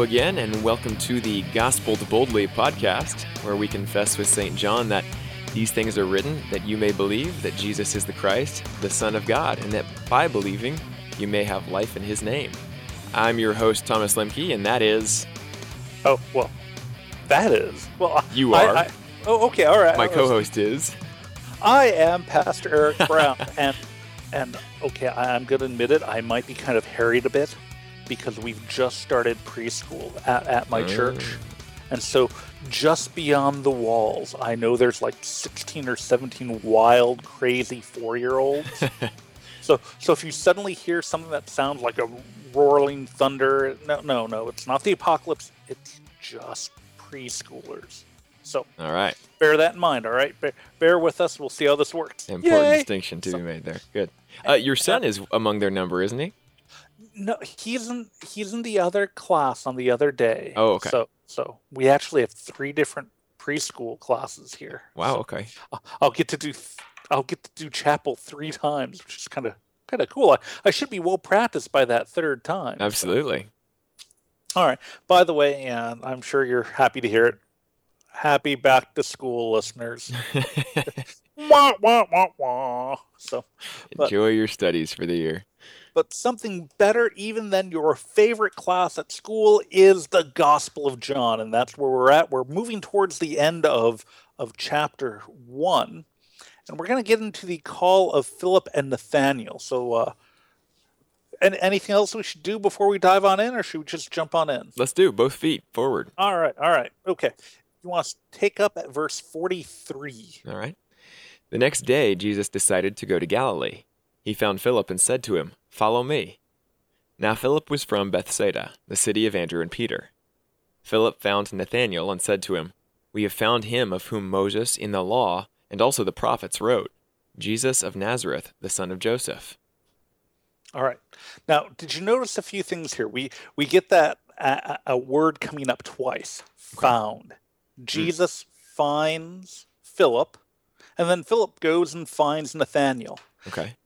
Hello again, and welcome to the Gospel Boldly podcast, where we confess with St. John that these things are written that you may believe that Jesus is the Christ, the Son of God, and that by believing you may have life in his name. I'm your host, Thomas Lemke, and that is. Oh, well, that is. Well, you I, are. I, oh, okay, all right. My co host is. I am Pastor Eric Brown, and and okay, I'm going to admit it. I might be kind of harried a bit because we've just started preschool at, at my Mm. church, and so just beyond the walls, I know there's like 16 or 17 wild, crazy four-year-olds. so so if you suddenly hear something that sounds like a roaring thunder, no no no, it's not the apocalypse. It's just preschoolers. So All right. bear that in mind, all right? Bear, bear with us. We'll see how this works. Important Yay! distinction to be made there. Good. Uh, your son is among their number, isn't he? No, he's in he's in the other class on the other day. Oh, okay. So so we actually have three different preschool classes here. Wow, So okay. I'll- get to do I'll get to do chapel three times, which is kind of kind of cool. I, I should be well practiced by that third time. so- Absolutely. All right. By the way, and I'm sure you're happy to hear it. Happy back to school, listeners. wah, wah, wah, wah. So But- Enjoy your studies for the year. But something better even than your favorite class at school is the gospel of john and that's where we're at we're moving towards the end of of chapter one and we're going to get into the call of philip and nathaniel so uh and anything else we should do before we dive on in or should we just jump on in Let's do both feet forward. all right all right okay you want to take up at verse 43 All right. The next day, Jesus decided to go to Galilee. He found Philip and said to him, Follow me. Now Philip was from Bethsaida, the city of Andrew and Peter. Philip found Nathanael and said to him, We have found him of whom Moses in the law and also the prophets wrote, Jesus of Nazareth, the son of Joseph. All right. Now, did you notice a few things here? We we get that a, a a word coming up twice. Found. Mm. Jesus finds Philip, and then Philip goes and finds Nathaniel. Okay.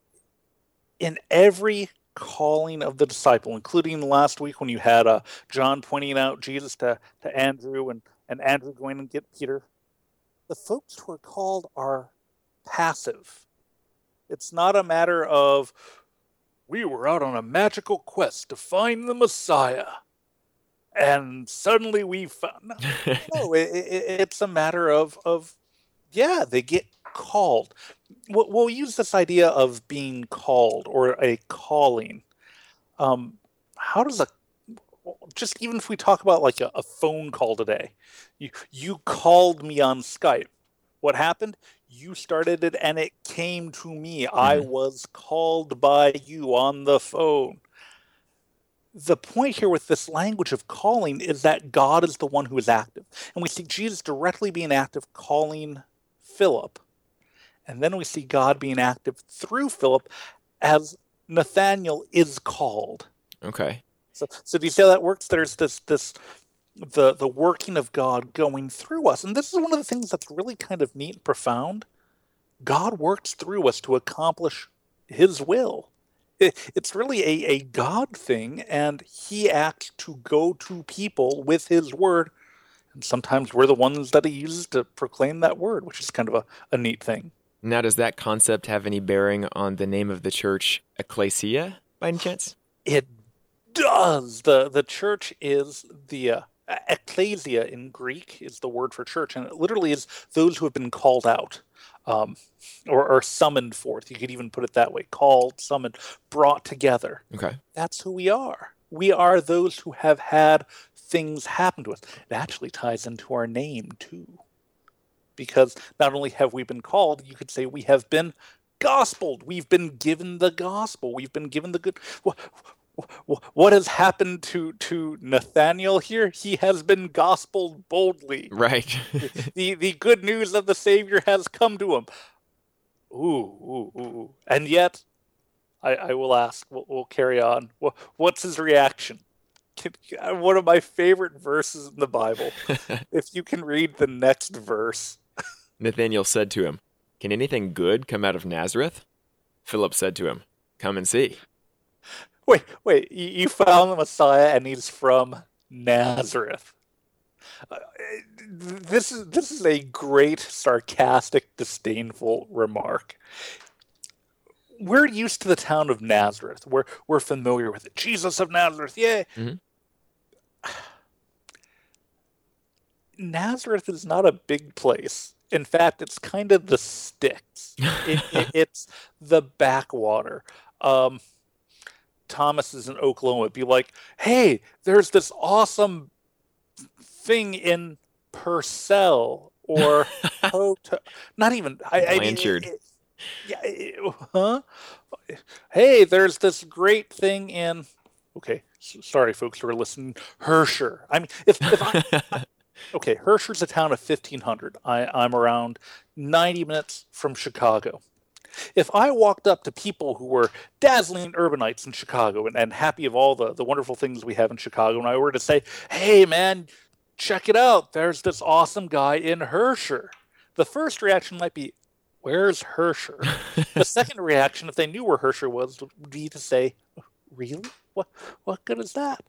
In every calling of the disciple, including last week when you had uh, John pointing out Jesus to, to Andrew and, and Andrew going and get Peter, the folks who are called are passive. It's not a matter of we were out on a magical quest to find the Messiah, and suddenly we found. No, no it, it, it's a matter of of yeah, they get called. We'll, we'll use this idea of being called or a calling. Um, how does a just even if we talk about like a, a phone call today, you you called me on Skype. What happened? You started it and it came to me. I Mhm. was called by you on the phone. The point here with this language of calling is that God is the one who is active. And we see Jesus directly being active, calling Philip. And then we see God being active through Philip as Nathaniel is called. Okay. So, so do you see how that works? There's this this the the working of God going through us, and this is one of the things that's really kind of neat and profound. God works through us to accomplish His will. It, it's really a, a God thing, and He acts to go to people with His word, and sometimes we're the ones that He uses to proclaim that word, which is kind of a, a neat thing. Now, does that concept have any bearing on the name of the church, Ecclesia, by any chance? It does. the The church is the uh, ecclesia in Greek is the word for church, and it literally is those who have been called out, um, or, or summoned forth. You could even put it that way: called, summoned, brought together. Okay. That's who we are. We are those who have had things happen to us. It actually ties into our name too, because not only have we been called, you could say we have been gospeled. We've been given the gospel. We've been given the good. What, what has happened to to Nathaniel here? He has been gospeled boldly. Right. the the good news of the Savior has come to him. Ooh, ooh, ooh, and yet, I, I will ask. We'll, we'll carry on. Wha- What's his reaction? Uh, one of my favorite verses in the Bible. if you can read the next verse. Nathanael said to him, Can anything good come out of Nazareth? Philip said to him, Come and see. Wait, wait. You, found the Messiah, and he's from Nazareth. Uh, this is this is a great sarcastic disdainful remark we're used to the town of nazareth we're we're familiar with it jesus of nazareth yay mm-hmm. nazareth is not a big place in fact it's kind of the sticks it, it, it's the backwater um, thomas is in oklahoma be like hey there's this awesome thing in Purcell or Hoto- not even I, Blanchard. I mean, yeah, huh? Hey, there's this great thing in. Okay, sorry, folks who are listening. Herscher. I mean, if, if I, okay, Herscher's a town of fifteen hundred. I I'm around ninety minutes from Chicago. If I walked up to people who were dazzling urbanites in Chicago and, and happy of all the, the wonderful things we have in Chicago, and I were to say, hey, man, check it out. There's this awesome guy in Herscher. The first reaction might be, Where's Herscher? the second reaction, if they knew where Herscher was, would be to say, Really? What what good is that?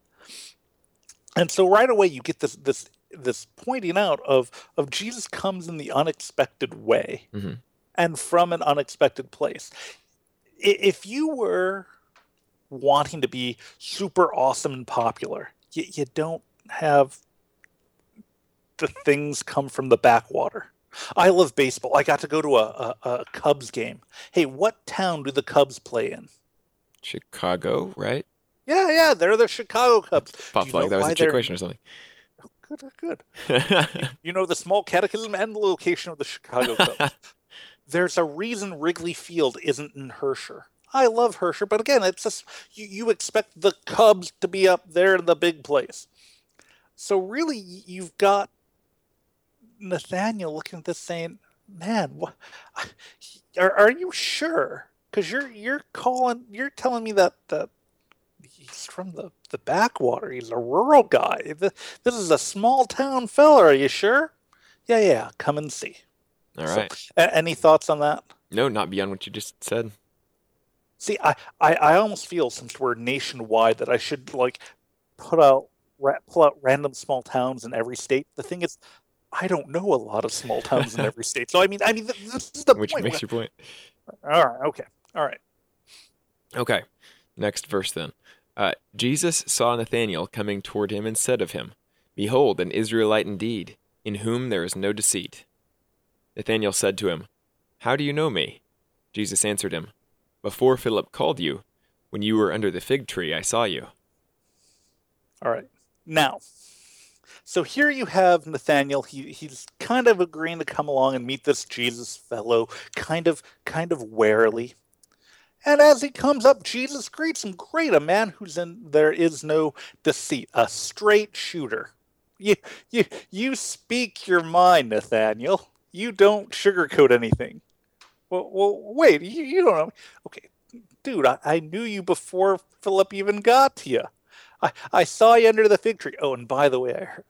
And so right away you get this this this pointing out of of Jesus comes in the unexpected way mm-hmm. and from an unexpected place. If you were wanting to be super awesome and popular, you, you don't have the things come from the backwater. I love baseball. I got to go to a, a, a, Cubs game. Hey, what town do the Cubs play in? Chicago, right? Yeah, yeah, they're the Chicago Cubs. Pop like that was a trick question or something. Good, good. you know the small catechism and the location of the Chicago Cubs. There's a reason Wrigley Field isn't in Herscher. I love Herscher, but again, it's just you, you expect the Cubs to be up there in the big place. So really, you've got Nathaniel looking at this saying, "Man, what, are are you sure? Because you're you're calling, you're telling me that that he's from the the backwater. He's a rural guy. This is a small town fella. Are you sure? Yeah, yeah. Come and see. All right. So, any thoughts on that? No, not beyond what you just said. See, I, I, I almost feel since we're nationwide that I should like put out pull out random small towns in every state. The thing is, I don't know a lot of small towns in every state. So I mean, I mean, this is the which point. makes your point. All right. Okay. All right. Okay. Next verse then. Uh, Jesus saw Nathanael coming toward him and said of him, Behold, an Israelite indeed, in whom there is no deceit. Nathanael said to him, How do you know me? Jesus answered him, Before Philip called you, when you were under the fig tree, I saw you. All right. Now, so here you have Nathaniel. He he's kind of agreeing to come along and meet this Jesus fellow, kind of kind of warily. And as he comes up, Jesus greets him. Great, a man who's in there is no deceit, a straight shooter. You you you speak your mind, Nathaniel. You don't sugarcoat anything. Well, well wait, you, you don't know. Okay, dude, I, I knew you before Philip even got to you. I, I saw you under the fig tree. Oh, and by the way, I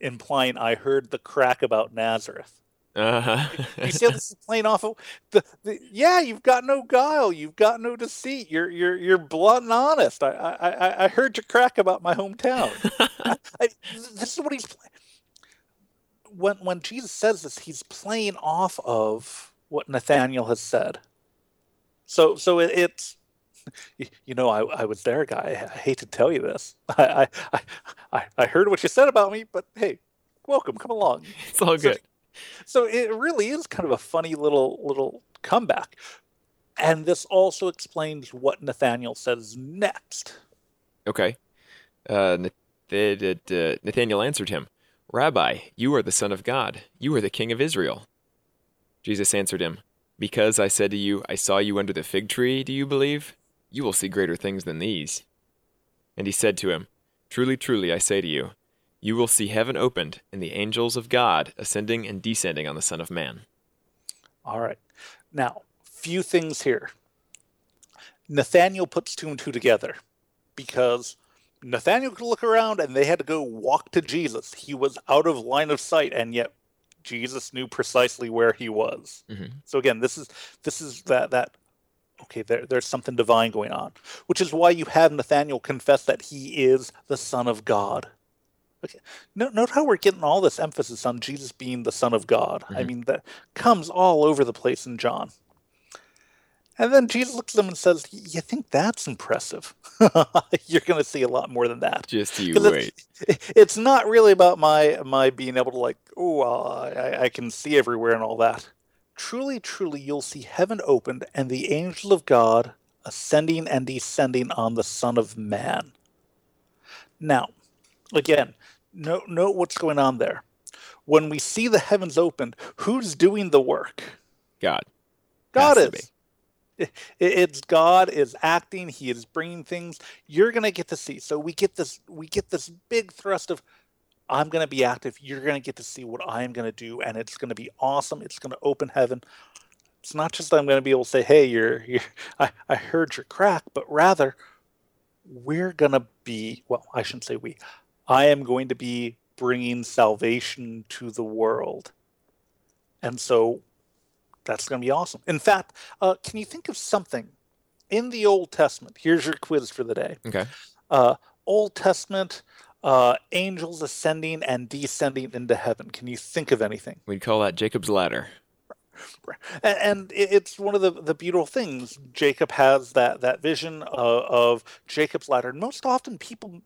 implying I heard the crack about Nazareth. Uh-huh. you see this is playing off of the, the, yeah you've got no guile you've got no deceit you're you're you're blunt and honest i i i heard your crack about my hometown I, I, this is what he's playing when when jesus says this he's playing off of what nathaniel has said so so it, it's you know, I, I was there, guy. I hate to tell you this. I, I, I, I heard what you said about me, but hey, welcome, come along. It's all good. So, so it really is kind of a funny little little comeback, and this also explains what Nathaniel says next. Okay, uh, Nathaniel answered him, Rabbi, you are the Son of God. You are the King of Israel. Jesus answered him, Because I said to you, I saw you under the fig tree, do you believe? You will see greater things than these. And he said to him, Truly, truly, I say to you, you will see heaven opened and the angels of God ascending and descending on the Son of Man. All right. Now, few things here. Nathaniel puts two and two together because Nathaniel could look around and they had to go walk to Jesus. He was out of line of sight, and yet Jesus knew precisely where he was. Mm-hmm. So again, this is this is that that okay, there, there's something divine going on, which is why you have Nathaniel confess that he is the Son of God. Okay. Note, note how we're getting all this emphasis on Jesus being the Son of God. Mm-hmm. I mean, that comes all over the place in John. And then Jesus looks at them and says, "You think that's impressive? You're going to see a lot more than that." Just you wait. It's, it's, not really about my my being able to like, oh, uh, I, I can see everywhere and all that. Truly, truly, you'll see heaven opened and the angel of God ascending and descending on the Son of Man. Now, again, note, note what's going on there. When we see the heavens opened, who's doing the work? God. God is. It's God is acting. He is bringing things. You're gonna get to see. So we get this. We get this big thrust of I'm going to be active. You're going to get to see what I am going to do, and it's going to be awesome. It's going to open heaven. It's not just I'm going to be able to say, "Hey, you're, you're I, I heard your crack," but rather we're going to be. Well, I shouldn't say we. I am going to be bringing salvation to the world, and so that's going to be awesome. In fact, uh, can you think of something in the Old Testament? Here's your quiz for the day. Okay. Uh, Old Testament uh, angels ascending and descending into heaven. Can you think of anything? We'd call that Jacob's ladder. And it's one of the, the beautiful things. Jacob has that, that vision of, of Jacob's ladder. And most often people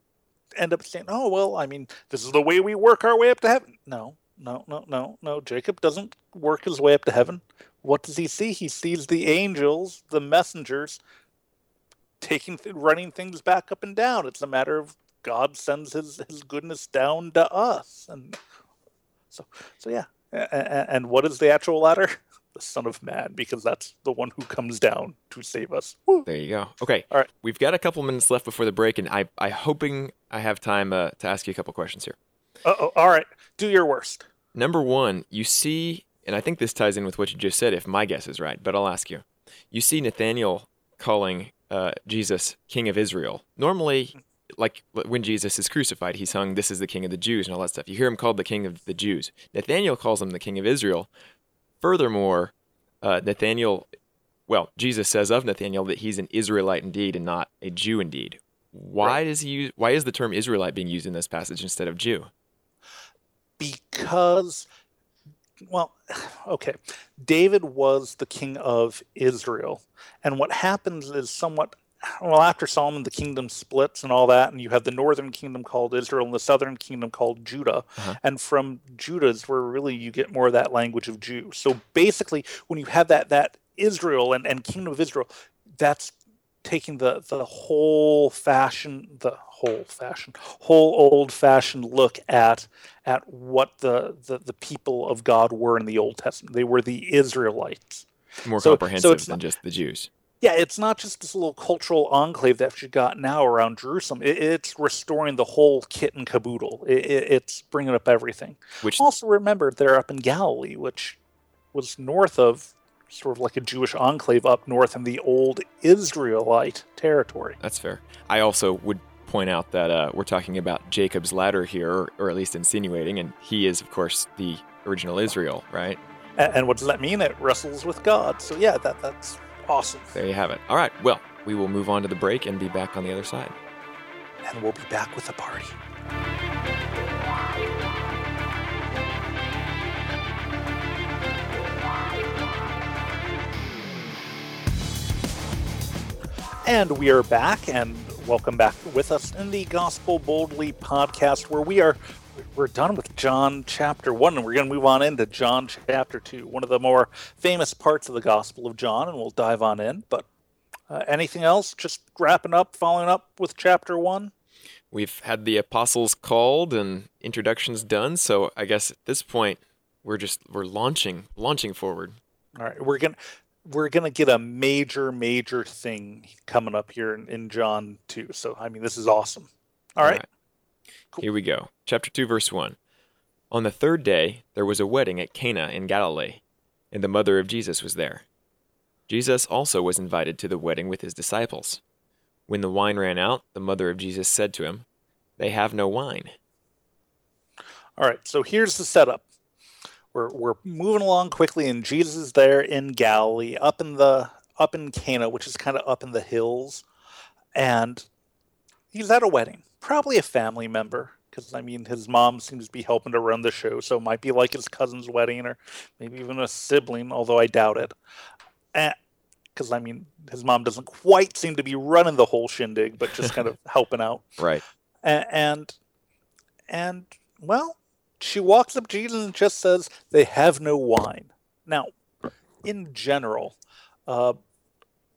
end up saying, oh, well, I mean, this is the way we work our way up to heaven. No, no, no, no, no. Jacob doesn't work his way up to heaven. What does he see? He sees the angels, the messengers, taking, running things back up and down. It's a matter of God sends his, his goodness down to us. And so, so yeah. And, and what is the actual ladder? The Son of Man, because that's the one who comes down to save us. Woo. There you go. Okay. All right. We've got a couple minutes left before the break, and I, I hoping I have time uh, to ask you a couple questions here. oh. All right. Do your worst. Number one, you see, and I think this ties in with what you just said, if my guess is right, but I'll ask you. You see Nathaniel calling uh, Jesus King of Israel. Normally, like when Jesus is crucified, he's hung, This is the King of the Jews, and all that stuff. You hear him called the King of the Jews. Nathaniel calls him the King of Israel. Furthermore, uh, Nathaniel, well, Jesus says of Nathaniel that he's an Israelite indeed and not a Jew indeed. Why right. does he use, why is the term Israelite being used in this passage instead of Jew? Because well, okay. David was the king of Israel. And what happens is somewhat well, after Solomon, the kingdom splits and all that, and you have the northern kingdom called Israel and the southern kingdom called Judah. Uh-huh. And from Judah is where really you get more of that language of Jew. So basically, when you have that that Israel and, and kingdom of Israel, that's taking the the whole fashion, the whole fashion, whole old fashioned look at at what the, the the people of God were in the Old Testament. They were the Israelites. More so, comprehensive so than just the Jews yeah, it's not just this little cultural enclave that you got now around Jerusalem. It, it's restoring the whole kit and caboodle. It, it, it's bringing up everything. Which also remember they're up in Galilee, which was north of sort of like a Jewish enclave up north in the old Israelite territory. That's fair. I also would point out that uh, we're talking about Jacob's ladder here, or, or, at least insinuating, and he is, of course, the original Israel, right? And, and what does that mean? It wrestles with God. So yeah, that that's Awesome. There you have it. All right. Well, we will move on to the break and be back on the other side. And we'll be back with the party. And we are back, and welcome back with us in the Gospel Boldly podcast, where we are we're done with John chapter 1 and we're going to move on into John chapter 2, one of the more famous parts of the Gospel of John, and we'll dive on in. But uh, anything else? Just wrapping up, following up with chapter 1? We've had the apostles called and introductions done, so I guess at this point we're just we're launching launching forward. All right, we're going to we're going to get a major major thing coming up here in, in John 2. So I mean this is awesome. All, All right. right. Cool. Here we go. Chapter 2, verse 1. On the third day, there was a wedding at Cana in Galilee, and the mother of Jesus was there. Jesus also was invited to the wedding with his disciples. When the wine ran out, the mother of Jesus said to him, They have no wine. All right, so here's the setup. We're, we're moving along quickly, and Jesus is there in Galilee, up in the up in Cana, which is kind of up in the hills, and he's at a wedding. Probably a family member, because I mean his mom seems to be helping to run the show, so it might be like his cousin's wedding or maybe even a sibling, although I doubt it. Because I mean his mom doesn't quite seem to be running the whole shindig, but just kind of helping out. Right. And, and and well, she walks up to Jesus and just says, "They have no wine." Now, in general, uh,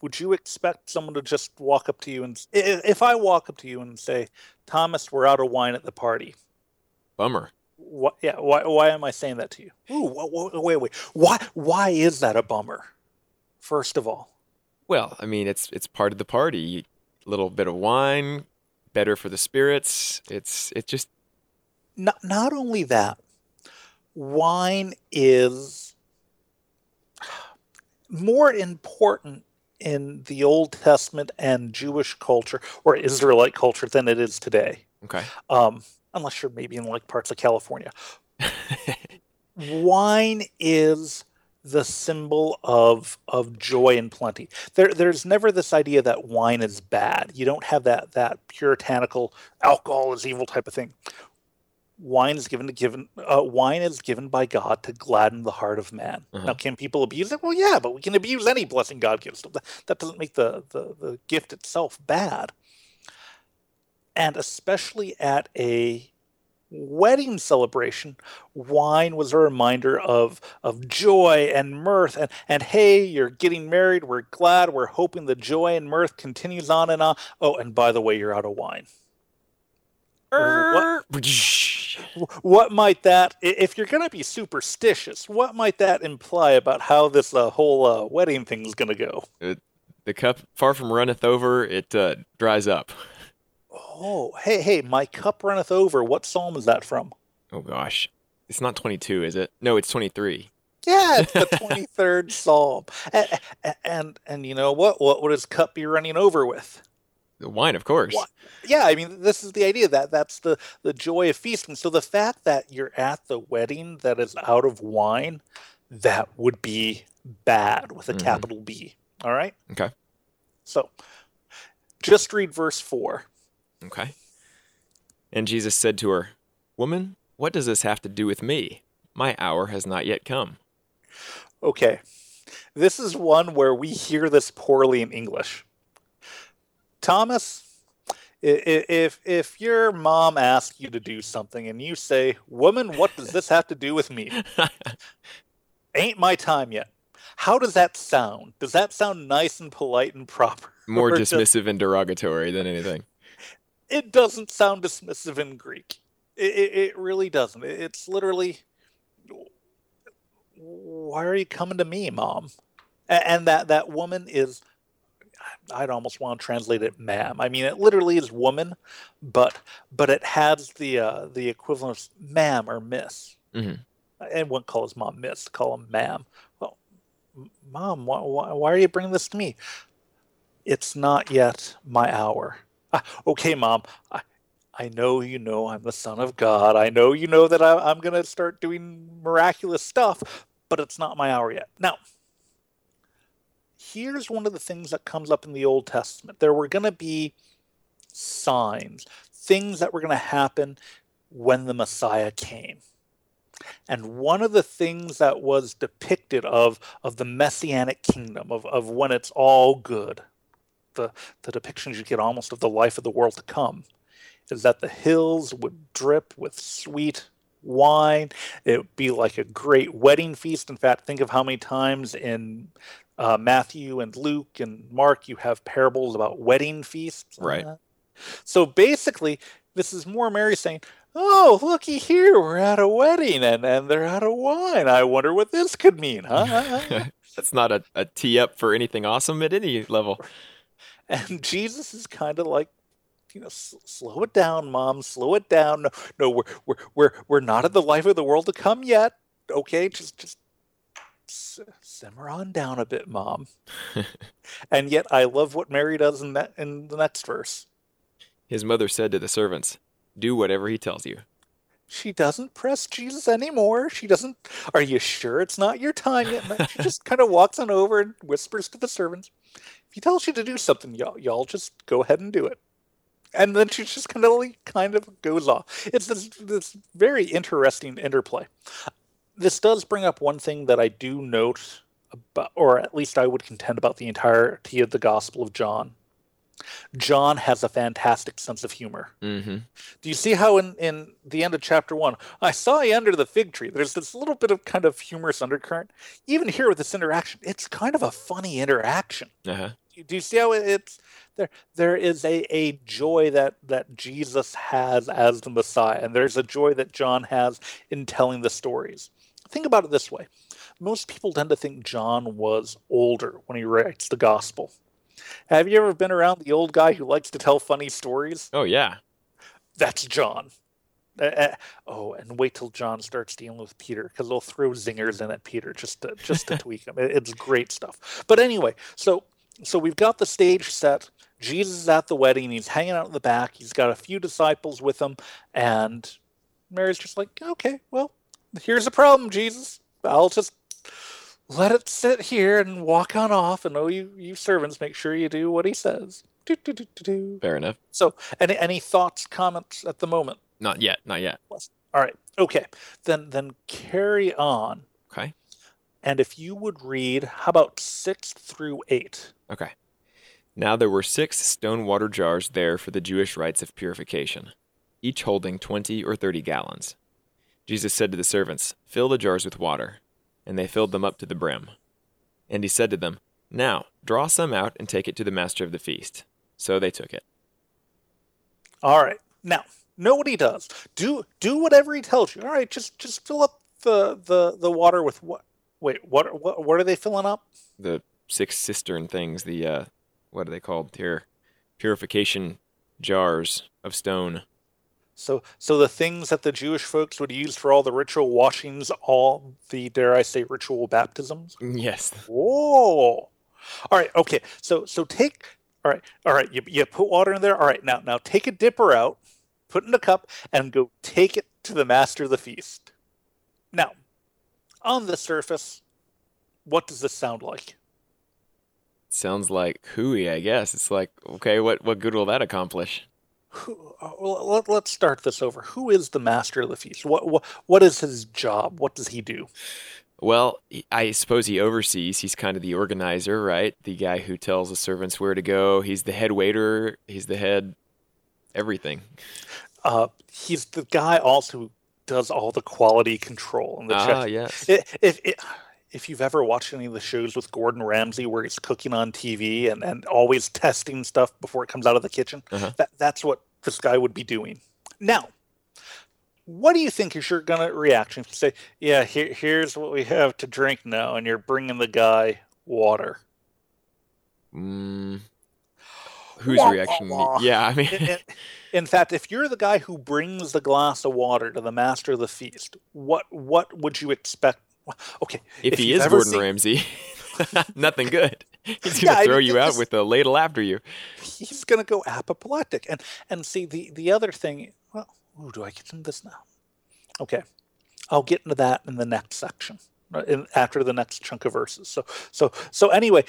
would you expect someone to just walk up to you and if I walk up to you and say, "Thomas, we're out of wine at the party"? Bummer. What? Yeah. Why? Why am I saying that to you? Ooh. Wait. Wait. wait. Why? Why is that a bummer? First of all. Well, I mean, it's it's part of the party. A little bit of wine, better for the spirits. It's it just. Not not only that, wine is more important in the Old Testament and Jewish culture or Israelite culture than it is today. Okay. Um, unless you're maybe in like parts of California. Wine is the symbol of of joy and plenty. There, there's never this idea that wine is bad. You don't have that that puritanical alcohol is evil type of thing wine is given to given uh, wine is given by God to gladden the heart of man. Uh-huh. Now, can people abuse it? Well, yeah, but we can abuse any blessing God gives. That, that doesn't make the, the the gift itself bad. And especially at a wedding celebration, wine was a reminder of of joy and mirth. And and hey, you're getting married. We're glad. We're hoping the joy and mirth continues on and on. Oh, and by the way, you're out of wine. What, what might that, if you're going to be superstitious, what might that imply about how this uh, whole uh, wedding thing is going to go? It, the cup, far from runneth over, it uh, dries up. Oh, hey, hey, my cup runneth over. What psalm is that from? Oh, gosh. It's not 22, is it? No, it's 23. Yeah, it's the 23rd psalm. And, and, and you know what? What would his cup be running over with? The wine, of course. Yeah, I mean, this is the idea that that's the the joy of feasting. So the fact that you're at the wedding that is out of wine, that would be bad with a mm-hmm. capital B. All right. Okay. So, just read verse four. Okay. And Jesus said to her, "Woman, what does this have to do with me? My hour has not yet come." Okay. This is one where we hear this poorly in English. Thomas, if if your mom asks you to do something and you say, "Woman, what does this have to do with me?" Ain't my time yet. How does that sound? Does that sound nice and polite and proper? More dismissive does... and derogatory than anything. It doesn't sound dismissive in Greek. It, it, it really doesn't. It's literally, why are you coming to me, mom? And that that woman is I'd almost want to translate it ma'am. I mean, it literally is woman, but but it has the uh, the equivalent of ma'am or miss. Mm-hmm. And wouldn't call his mom miss, call him ma'am. Well, mom, why, why are you bringing this to me? It's not yet my hour. Ah, okay, mom. I, I know you know I'm the son of God. I know you know that I, I'm going to start doing miraculous stuff, but it's not my hour yet. Now, here's one of the things that comes up in the Old Testament. There were going to be signs, things that were going to happen when the Messiah came. And one of the things that was depicted of, of the messianic kingdom, of, of when it's all good, the, the depictions you get almost of the life of the world to come, is that the hills would drip with sweet wine. It would be like a great wedding feast. In fact, think of how many times in uh, Matthew and Luke and Mark, you have parables about wedding feasts. Right. So basically, this is more Mary saying, Oh, looky here, we're at a wedding and, and they're out of wine. I wonder what this could mean, huh? That's not a, a tee up for anything awesome at any level. And Jesus is kind of like, you know, slow it down, mom, slow it down. No, no, we're, we're, we're, we're not at the life of the world to come yet. Okay, just, just simmer on down a bit, mom. and yet, I love what Mary does in that in the next verse. His mother said to the servants, "Do whatever he tells you." She doesn't press Jesus anymore. She doesn't. Are you sure it's not your time yet? She just kind of walks on over and whispers to the servants, "If he tells you to do something, y'all, y'all just go ahead and do it." And then she just kind of kind of goes off. It's this this very interesting interplay. This does bring up one thing that I do note about, or at least I would contend about the entirety of the Gospel of John John has a fantastic sense of humor. Mm-hmm. Do you see how in, in the end of chapter one, I saw you under the fig tree? There's this little bit of kind of humorous undercurrent. Even here with this interaction, it's kind of a funny interaction. Uh-huh. Do you see how it's there? There is a, a joy that, that Jesus has as the Messiah, and there's a joy that John has in telling the stories. Think about it this way most people tend to think John was older when he writes the gospel. Have you ever been around the old guy who likes to tell funny stories? Oh yeah, That's John. Uh, uh, oh, and wait till John starts dealing with Peter because they'll throw zingers in at Peter just to just to tweak him. It- It's great stuff. But anyway, so so we've got the stage set. Jesus is at the wedding. He's hanging out in the back. He's got a few disciples with him, and Mary's just like, "Okay, well, here's a problem, Jesus. I'll just let it sit here and walk on off. And oh, you you servants, make sure you do what he says." Do, do, do, do, do. fair enough. So, any any thoughts, comments at the moment? Not yet, not yet. All right. Okay. Then then carry on. Okay, And if you would read, how about six through eight? okay. Now there were six stone water jars there for the Jewish rites of purification, each holding twenty or thirty gallons. Jesus said to the servants, Fill the jars with water. And they filled them up to the brim. And he said to them, Now draw some out and take it to the master of the feast. So they took it. All right. Now, know what he does. Do do whatever he tells you. All right. Just just fill up the the the water with what? Wait. What what what are they filling up? the six cistern things, the uh what are they called here? Purification jars of stone. So so the things that the Jewish folks would use for all the ritual washings, all the dare I say ritual baptisms. Mm, yes. Whoa. All right. Okay. So so take. All right. All right. You, you put water in there. All right. Now now take a dipper out, put in a cup, and go take it to the master of the feast. Now, on the surface, what does this sound like? Sounds like hooey, I guess. It's like, okay, what what good will that accomplish? Who, uh, let, let's start this over. Who is the master of the feast? What, what what is his job? What does he do? Well, I suppose he oversees. He's kind of the organizer, right? The guy who tells the servants where to go. He's the head waiter. He's the head everything. Uh, he's the guy also who does all the quality control and the Ah, yes. If, if, if, if you've ever watched any of the shows with Gordon Ramsay where he's cooking on TV and, and always testing stuff before it comes out of the kitchen, Uh-huh. that, that's what this guy would be doing. Now, what do you think is your gonna reaction if you say, "Yeah, here, here's what we have to drink now," and you're bringing the guy water? Mm, whose Wah, wah, reaction? wah. Yeah, I mean, in, in- in fact, if you're the guy who brings the glass of water to the master of the feast, what what would you expect? Okay, if, he is Gordon seen- Ramsay, nothing good. He's gonna I throw mean, you out this- with a ladle after you. he's going to go apoplectic. And and see the the other thing. Well, ooh, do I get into this now? Okay, I'll get into that in the next section, in, after the next chunk of verses. So so so anyway.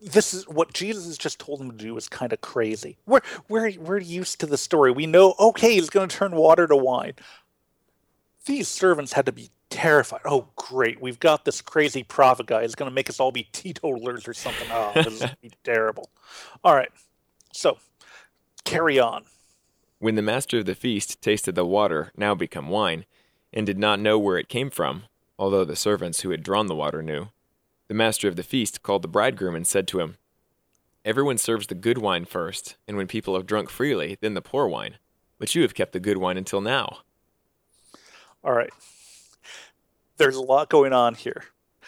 This is what Jesus has just told him to do is kind of crazy. We're we're we're used to the story. We know okay, he's going to turn water to wine. These servants had to be terrified. Oh, great! We've got this crazy prophet guy. He's going to make us all be teetotalers or something. Oh, this is going to be terrible. All right, so carry on. When the master of the feast tasted the water, now become wine, and did not know where it came from, although the servants who had drawn the water knew, the master of the feast called the bridegroom and said to him, Everyone serves the good wine first, and when people have drunk freely, then the poor wine. But you have kept the good wine until now. All right, there's a lot going on here.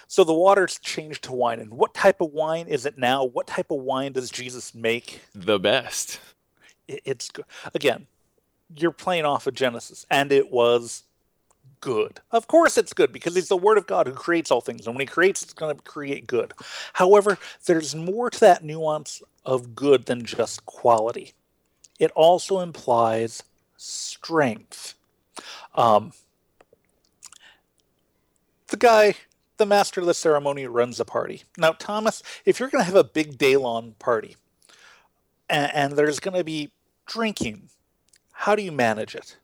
So the water's changed to wine, and what type of wine is it now? What type of wine does Jesus make? The best. It's again, you're playing off of Genesis, and it was good. Of course, it's good because it's the Word of God who creates all things, and when He creates, it's going to create good. However, there's more to that nuance of good than just quality. It also implies strength. Um, the guy, the master of the ceremony, runs the party. Now, Thomas, if you're going to have a big day long party and, and there's going to be drinking, how do you manage it?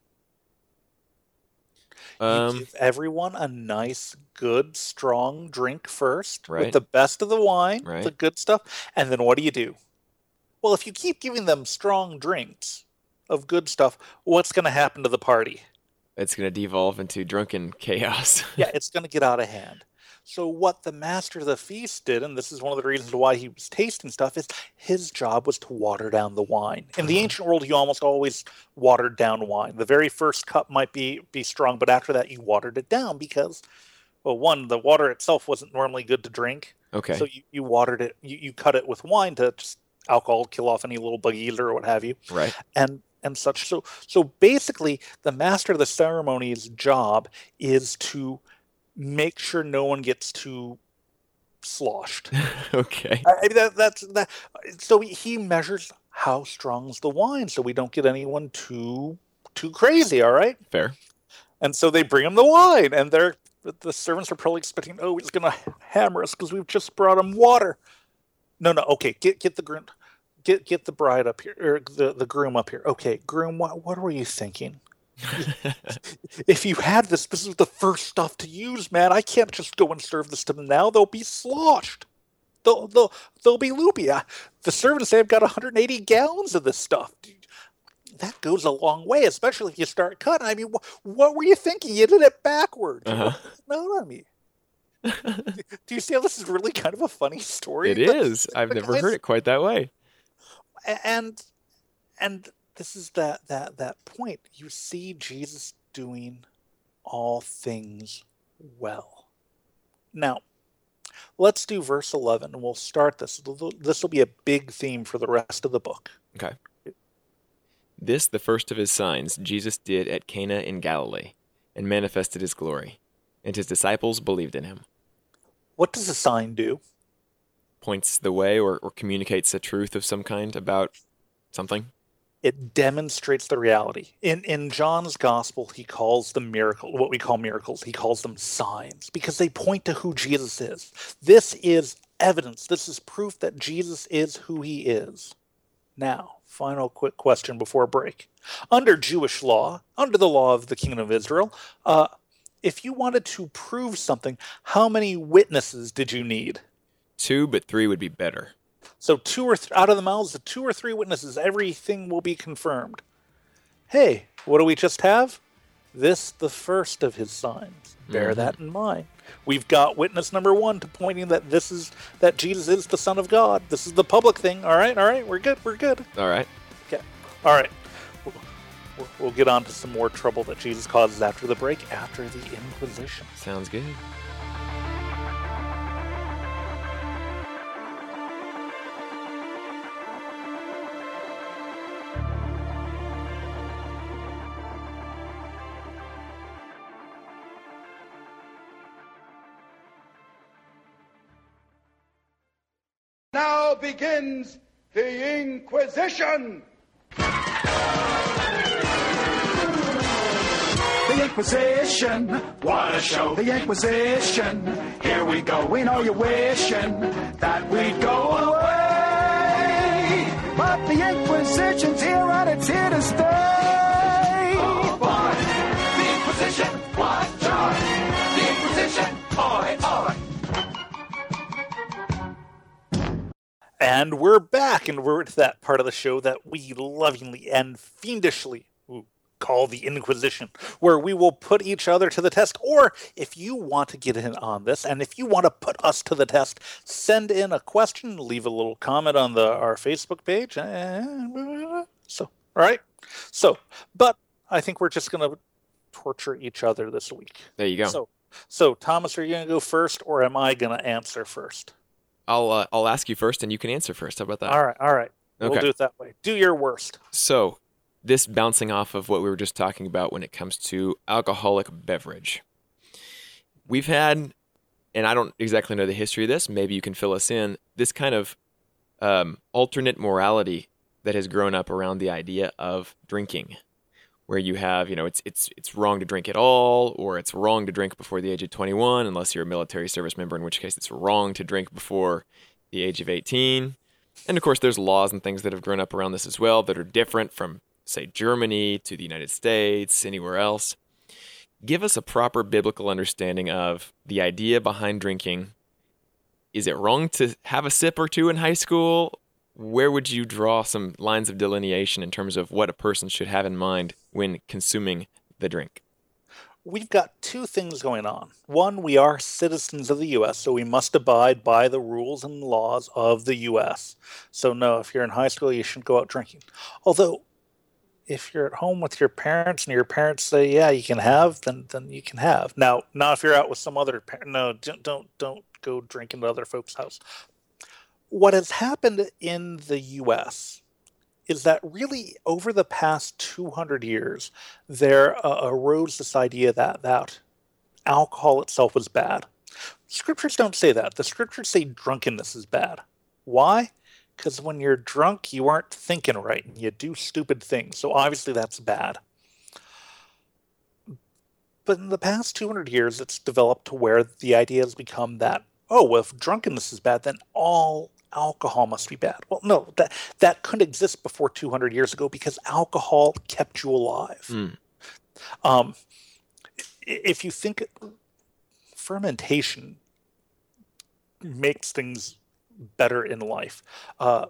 Um, you give everyone a nice, good, strong drink first Right. with the best of the wine, Right. the good stuff, and then what do you do? Well, if you keep giving them strong drinks of good stuff, what's going to happen to the party? It's going to devolve into drunken chaos. Yeah, it's going to get out of hand. So, what the master of the feast did, and this is one of the reasons why he was tasting stuff, is his job was to water down the wine. In the mm-hmm. ancient world, you almost always watered down wine. The very first cup might be be strong, but after that, you watered it down because, well, one, the water itself wasn't normally good to drink. okay. So you, you watered it, you, you cut it with wine to just alcohol kill off any little buggies or what have you right. and and such. So so basically, the master of the ceremony's job is to make sure no one gets too sloshed. okay. I, I mean, that, that's that. So he- measures how strong's the wine, so we don't get anyone too too crazy. All right. Fair. And so they bring him the wine, and they're the servants are probably expecting, oh, he's gonna hammer us because we've just brought him water. No, no, okay, get get the groom, get get the bride up here, or the the groom up here. Okay, groom, what what were you thinking? If you had this, this is the first stuff to use, man. I can't just go and serve this to them now; they'll be sloshed. They'll they'll they'll be loopy. I, the servants say I've got 180 gallons of this stuff. That goes a long way, especially if you start cutting. I mean, wh- what were you thinking? You did it backwards. Uh-huh. No, on me. Do you see how this is really kind of a funny story? it is. I've never heard it quite that way. And and this is that that that point. You see jesus doing all things well. Now let's do verse 11 and we'll start this this will be a big theme for the rest of the book. Okay. This, the first of his signs, Jesus did at Cana in Galilee, and manifested his glory, and his disciples believed in him. what does a sign do Points the way or, or communicates a truth of some kind about something. it demonstrates the reality. In in John's gospel, he calls them miracle, what we call miracles. He calls them signs because they point to who Jesus is. This is evidence. This is proof that Jesus is who he is. Now, final quick question before break. Under Jewish law, under the law of the Kingdom of Israel, uh, if you wanted to prove something, how many witnesses did you need? Two, but three would be better. So two or th- out of the mouths of two or three witnesses, everything will be confirmed. Hey, what do we just have? This the first of his signs. Bear Mhm. that in mind. We've got witness number one to pointing that this is that Jesus is the Son of God. This is the public thing. All right, all right, we're good, we're good. All right. Okay, all right. We'll, we'll- we'll get on to some more trouble that Jesus causes after the break, after the Inquisition. Sounds good. Now begins the Inquisition. The Inquisition, what a show. The Inquisition, here we go. We know you're wishing that we'd go away. But the Inquisition's here and it's here to stay. And we're back, and we're at that part of the show that we lovingly and fiendishly call the Inquisition, where we will put each other to the test. Or if you want to get in on this, and if you want to put us to the test, send in a question, leave a little comment on the our Facebook page. So, all right. So, but I think we're just going to torture each other this week. There you go. So, so Thomas, are you going to go first, or am I going to answer first? I'll uh, I'll ask you first, and you can answer first. How about that? All right, all right. We'll do it that way. Do your worst. So, this bouncing off of what we were just talking about when it comes to alcoholic beverage. We've had, and I don't exactly know the history of this, maybe you can fill us in, this kind of um, alternate morality that has grown up around the idea of drinking, where you have, you know, it's it's it's wrong to drink at all, or it's wrong to drink before the age of 21, unless you're a military service member, in which case it's wrong to drink before the age of 18. And of course, there's laws and things that have grown up around this as well that are different from, say, Germany to the United States, anywhere else. Give us a proper biblical understanding of the idea behind drinking. Is it wrong to have a sip or two in high school? Where would you draw some lines of delineation in terms of what a person should have in mind when consuming the drink? we've got two things going on. One, we are citizens of the U.S., so we must abide by the rules and laws of the U.S. So, no, if you're in high school, you shouldn't go out drinking. Although, if you're at home with your parents and your parents say, "Yeah, you can have," then then you can have. Now, not if you're out with some other parent. No, don't don't don't go drinking at other folks' house. What has happened in the U.S is that really over the past 200 years, there uh, arose this idea that, that alcohol itself was bad. Scriptures don't say that. The scriptures say drunkenness is bad. Why? Because when you're drunk, you aren't thinking right and you do stupid things. So obviously that's bad. But in the past 200 years, it's developed to where the idea has become that, oh, well, if drunkenness is bad, then all alcohol must be bad. Well, no, that that couldn't exist before 200 years ago because alcohol kept you alive. Mm. Um, if you think fermentation makes things better in life. Uh,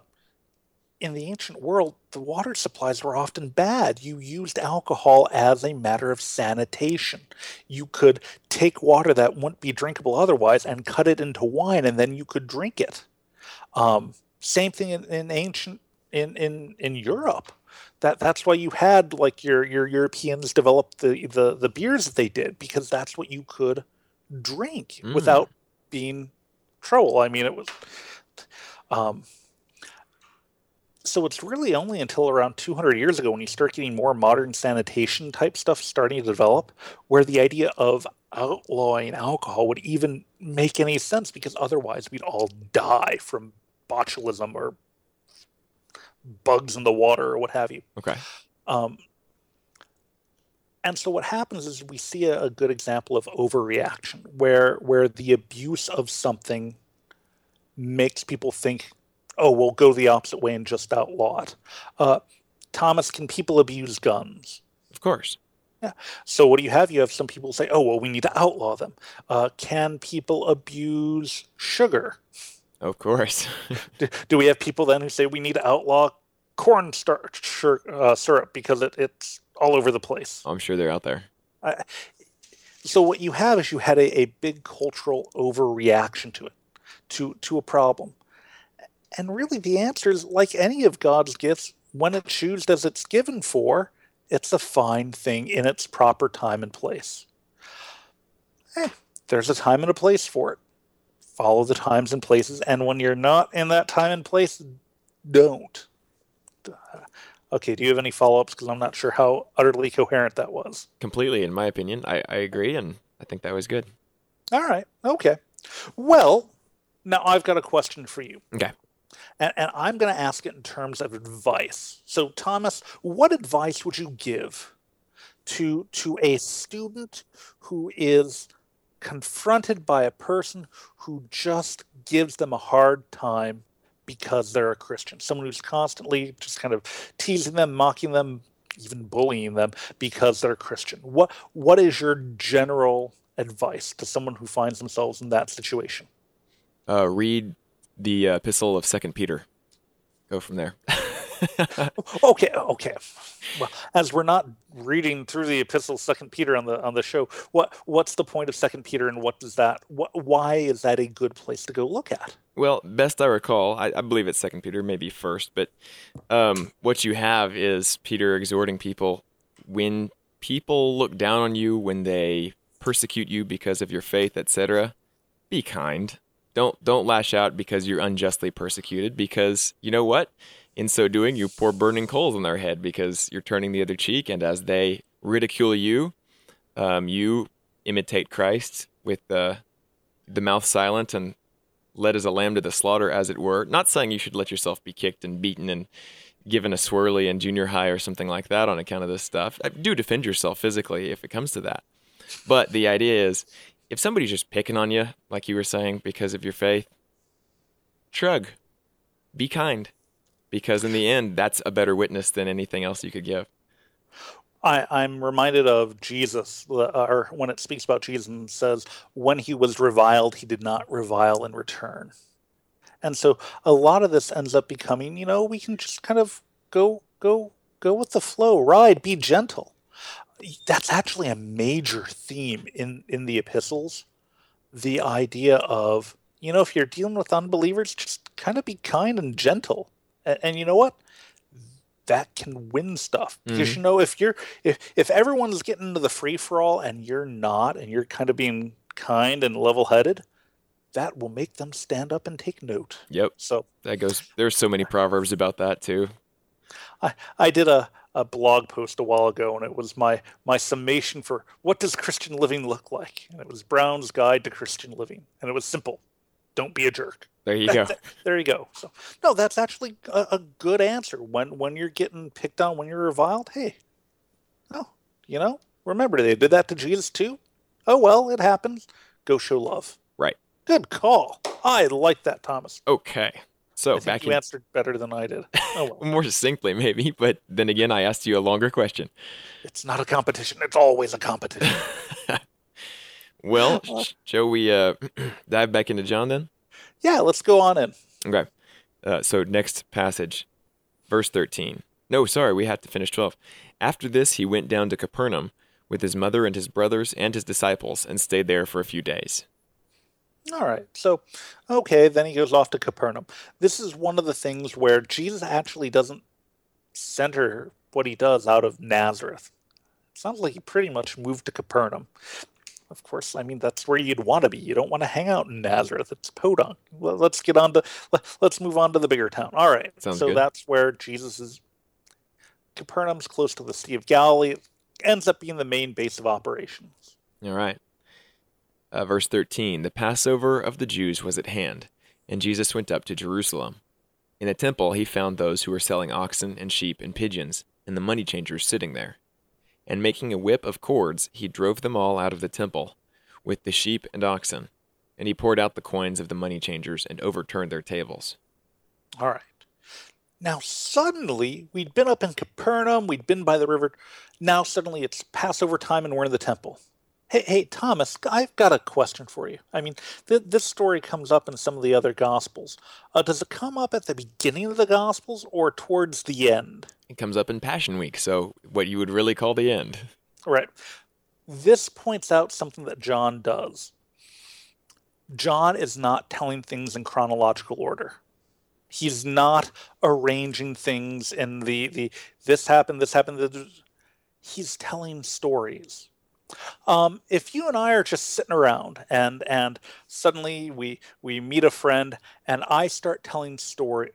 in the ancient world, the water supplies were often bad. You used alcohol as a matter of sanitation. You could take water that wouldn't be drinkable otherwise and cut it into wine, and then you could drink it. Um, same thing in, in ancient in, in in Europe. That that's why you had like your your Europeans develop the the the beers that they did because that's what you could drink mm. without being trouble. I mean, it was. Um, so it's really only until around 200 years ago when you start getting more modern sanitation type stuff starting to develop where the idea of outlawing alcohol would even make any sense because otherwise we'd all die from botulism or bugs in the water or what have you. Okay. Um, and so what happens is we see a, a, good example of overreaction where where the abuse of something makes people think, oh, we'll go the opposite way and just outlaw it. Uh, Thomas, can people abuse guns? Of course. Yeah. So what do you have? You have some people say, "Oh, well, we need to outlaw them." Uh, can people abuse sugar? Of course. do, do, we have people then who say we need to outlaw cornstarch uh, syrup because it, it's all over the place? I'm sure they're out there. So what you have is you had a, a big cultural overreaction to it, to to a problem, and really the answer is like any of God's gifts, when it's used as it's given for it's a fine thing in its proper time and place. Eh, there's a time and a place for it. Follow the times and places, and when you're not in that time and place, don't. Okay, do you have any follow ups? Because I'm not sure how utterly coherent that was. Completely, in my opinion. I, I agree, and I think that was good. All right, okay. Well, now I've got a question for you. Okay and, and I'm going to ask it in terms of advice. So, Thomas, what advice would you give to to a student who is confronted by a person who just gives them a hard time because they're a Christian? Someone who's constantly just kind of teasing them, mocking them, even bullying them because they're Christian. What what is your general advice to someone who finds themselves in that situation? Uh, read the uh, epistle of Second Peter. Go from there. okay, okay. Well, as we're not reading through the epistle Second Peter on the on the show, what what's the point of Second Peter, and what does that? What, why is that a good place to go look at? Well, best I recall, I, I believe it's Second Peter, maybe first, but um, what you have is Peter exhorting people when people look down on you, when they persecute you because of your faith, etc. Be kind don't don't lash out because you're unjustly persecuted because you know what? In so doing, you pour burning coals on their head because you're turning the other cheek and as they ridicule you, um, you imitate Christ with the the mouth silent and led as a lamb to the slaughter, as it were. Not saying you should let yourself be kicked and beaten and given a swirly in junior high or something like that on account of this stuff. Uh, Do defend yourself physically if it comes to that. But the idea is if somebody's just picking on you, like you were saying, because of your faith, shrug. Be kind. Because in the end, that's a better witness than anything else you could give. I, I'm reminded of Jesus, uh, or when it speaks about Jesus and says, when he was reviled, he did not revile in return. And so a lot of this ends up becoming, you know, we can just kind of go, go, go with the flow, ride, be gentle. That's actually a major theme in, in the epistles. The idea of, you know, if you're dealing with unbelievers, just kind of be kind and gentle. And, and you know what? that can win stuff because mm-hmm. you know if you're if if everyone's getting into the free for all and you're not and you're kind of being kind and level headed that will make them stand up and take note Yep. so That goes, there's so many proverbs about that too. i i did a a blog post a while ago and it was my my summation for what does christian living look like and it was brown's guide to christian living and it was simple don't be a jerk There you go. there you go. So no, that's actually a, a good answer. When when you're getting picked on, when you're reviled, hey, oh, you know, remember they did that to Jesus too. Oh well, it happens. Go show love. Right. Good call. I like that, Thomas. Okay. So back you in answered better than I did. Oh well, more succinctly, maybe, but then again, I asked you a longer question. it's not a competition. It's always a competition. Well, sh- shall we uh, dive back into John then? yeah, let's go on in. Okay. Uh, so next passage, verse 13. No, sorry, we have to finish 12. After this, he went down to Capernaum with his mother and his brothers and his disciples and stayed there for a few days. All right. So, okay, then he goes off to Capernaum. This is one of the things where Jesus actually doesn't center what he does out of Nazareth. It sounds like he pretty much moved to Capernaum. Of course, I mean that's where you'd want to be. You don't want to hang out in Nazareth. It's podunk. Let- Let's get on to let- let's move on to the bigger town. All right. Sounds so good. that's where Jesus is. Capernaum's close to the Sea of Galilee. Ends up being the main base of operations. All right. Uh, verse 13 The Passover of the Jews was at hand, and Jesus went up to Jerusalem. In the temple, he found those who were selling oxen and sheep and pigeons, and the money changers sitting there. And making a whip of cords, he drove them all out of the temple, with the sheep and oxen. And he poured out the coins of the money changers and overturned their tables. All right. Now, suddenly, we'd been up in Capernaum, we'd been by the river. Now, suddenly, it's Passover time and we're in the temple. Hey, hey, Thomas, I've got a question for you. I mean, th- this story comes up in some of the other Gospels. Uh, does it come up at the beginning of the Gospels or towards the end? It comes up in Passion Week, so what you would really call the end. Right. This points out something that John does. John is not telling things in chronological order. He's not arranging things in the, the this happened, this happened. This, he's telling stories. Um, if you and I are just sitting around and and suddenly we we meet a friend and I start telling story,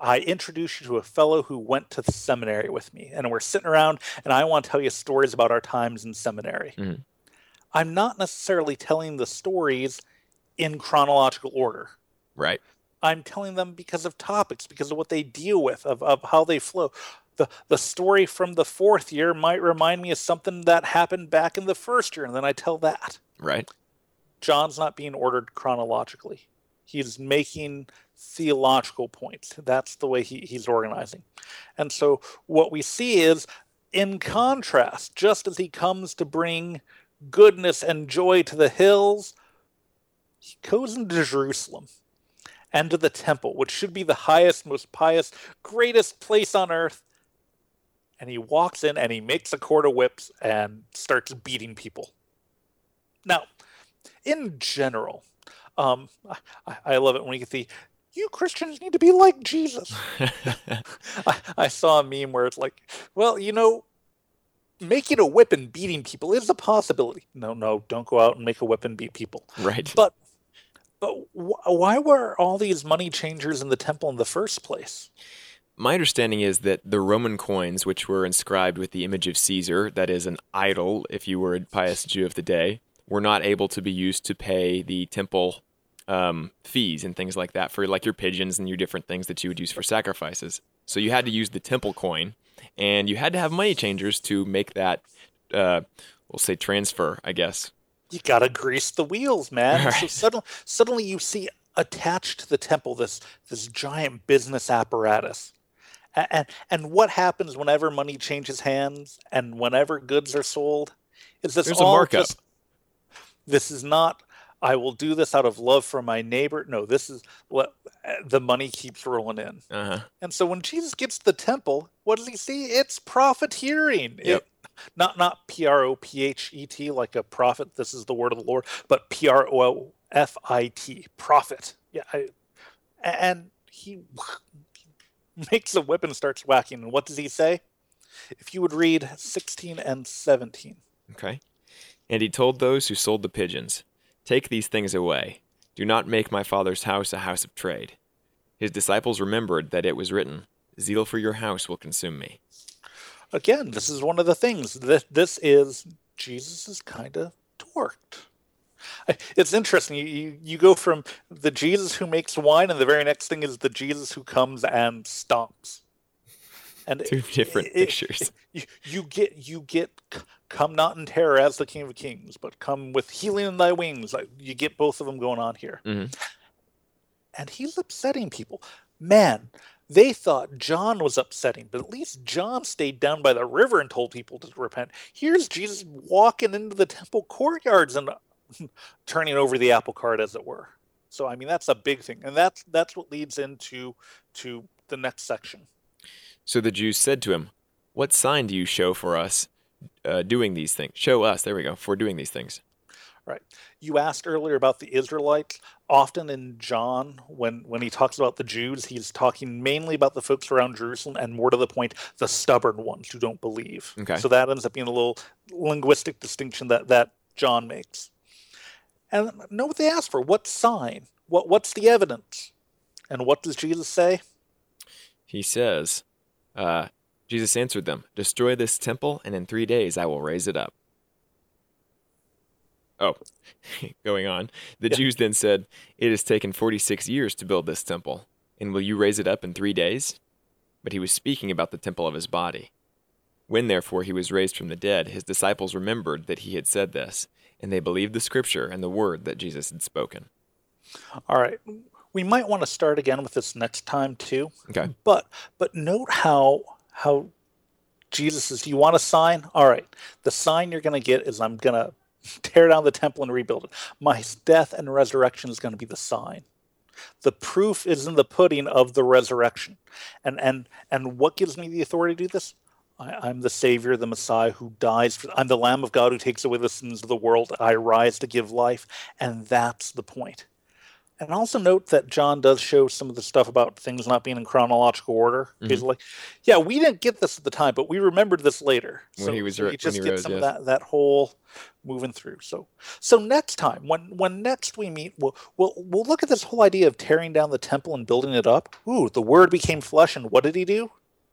I introduce you to a fellow who went to the seminary with me, and we're sitting around, and I want to tell you stories about our times in seminary. Mhm. I'm not necessarily telling the stories in chronological order. Right. I'm telling them because of topics, because of what they deal with, of, of how they flow. The, the story from the fourth year might remind me of something that happened back in the first year, and then I tell that. Right. John's not being ordered chronologically. He's making theological points. That's the way he, he's organizing. And so what we see is, in contrast, just as he comes to bring goodness and joy to the hills, he goes into Jerusalem and to the temple, which should be the highest, most pious, greatest place on earth. And he walks in and he makes a cord of whips and starts beating people. Now, in general, um, I, I love it when you get the you Christians need to be like Jesus. I, I saw a meme where it's like, well, you know, making a whip and beating people is a possibility. No, no, don't go out and make a whip and beat people. right. But, but wh- why were all these money changers in the temple in the first place? My understanding is that the Roman coins, which were inscribed with the image of Caesar, that is an idol if you were a pious Jew of the day, were not able to be used to pay the temple um, fees and things like that for like your pigeons and your different things that you would use for sacrifices. So you had to use the temple coin, and you had to have money changers to make that, uh, we'll say transfer, I guess. You gotta grease the wheels, man. Right. So suddenly, suddenly you see attached to the temple this this giant business apparatus. A- And and what happens whenever money changes hands and whenever goods are sold? Is this There's a all markup. just- this is not. I will do this out of love for my neighbor. No, this is what the money keeps rolling in. Uh huh. And so when Jesus gets to the temple, what does he see? It's profiteering. Yep. It, not not P R O P H E T like a prophet. This is the word of the Lord, but P R O F I T profit. Yeah, I, and he makes a whip and starts whacking. And what does he say? If you would read sixteen and seventeen. Okay. And he told those who sold the pigeons, Take these things away. Do not make my father's house a house of trade. His disciples remembered that it was written, Zeal for your house will consume me. Again, this is one of the things. This this is Jesus is kind of torqued. It's interesting. You, you you go from the Jesus who makes wine, and the very next thing is the Jesus who comes and stomps. And Two different pictures. You, you get you get come not in terror as the King of Kings, but come with healing in thy wings. Like you get both of them going on here. Mhm. And he's upsetting people. Man, they thought John was upsetting, but at least John stayed down by the river and told people to repent. Here's Jesus walking into the temple courtyards and turning over the apple cart, as it were. So I mean that's a big thing, and that's that's what leads into to the next section. So the Jews said to him, What sign do you show for us uh, doing these things? Show us, there we go, for doing these things. Right. You asked earlier about the Israelites. Often in John, when when he talks about the Jews, he's talking mainly about the folks around Jerusalem, and more to the point, the stubborn ones who don't believe. Okay. So that ends up being a little linguistic distinction that that John makes. And know what they asked for? What sign? What what's the evidence? And what does Jesus say? He says, uh, Jesus answered them, Destroy this temple, and in three days I will raise it up. Oh, going on. The Yeah. Jews then said, It has taken 46 years to build this temple, and will you raise it up in three days? But he was speaking about the temple of his body. When therefore he was raised from the dead, his disciples remembered that he had said this, and they believed the scripture and the word that Jesus had spoken. All right. We might want to start again with this next time too. Okay. But but note how how Jesus says, Do "You want a sign? All right. The sign you're going to get is I'm going to tear down the temple and rebuild it. My death and resurrection is going to be the sign. The proof is in the pudding of the resurrection. And and and what gives me the authority to do this? I, I'm the Savior, the Messiah who dies. For, I'm the Lamb of God who takes away the sins of the world. I rise to give life, and that's the point. And also note that John does show some of the stuff about things not being in chronological order. Mm-hmm. He's like, yeah, we didn't get this at the time, but we remembered this later. When he was you just he get rose, some of that, that whole moving through. So so next time, when when next we meet, we'll we'll we'll look at this whole idea of tearing down the temple and building it up. Ooh, the word became flesh, and what did he do?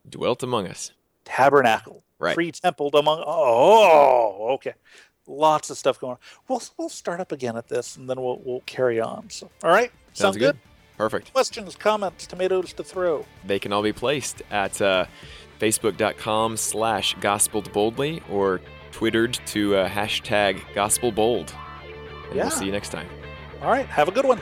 Dwelt among us. Tabernacle. Right. Pre-templed among oh okay. Lots of stuff going on. We'll we'll start up again at this and then we'll we'll carry on. So all right. Sounds Sound good? Perfect. Questions, comments, tomatoes to throw. they can all be placed at uh, facebook.com slash gospeled boldly or twittered to uh, hashtag gospel bold and Yeah. we'll see you next time All right. Have a good one.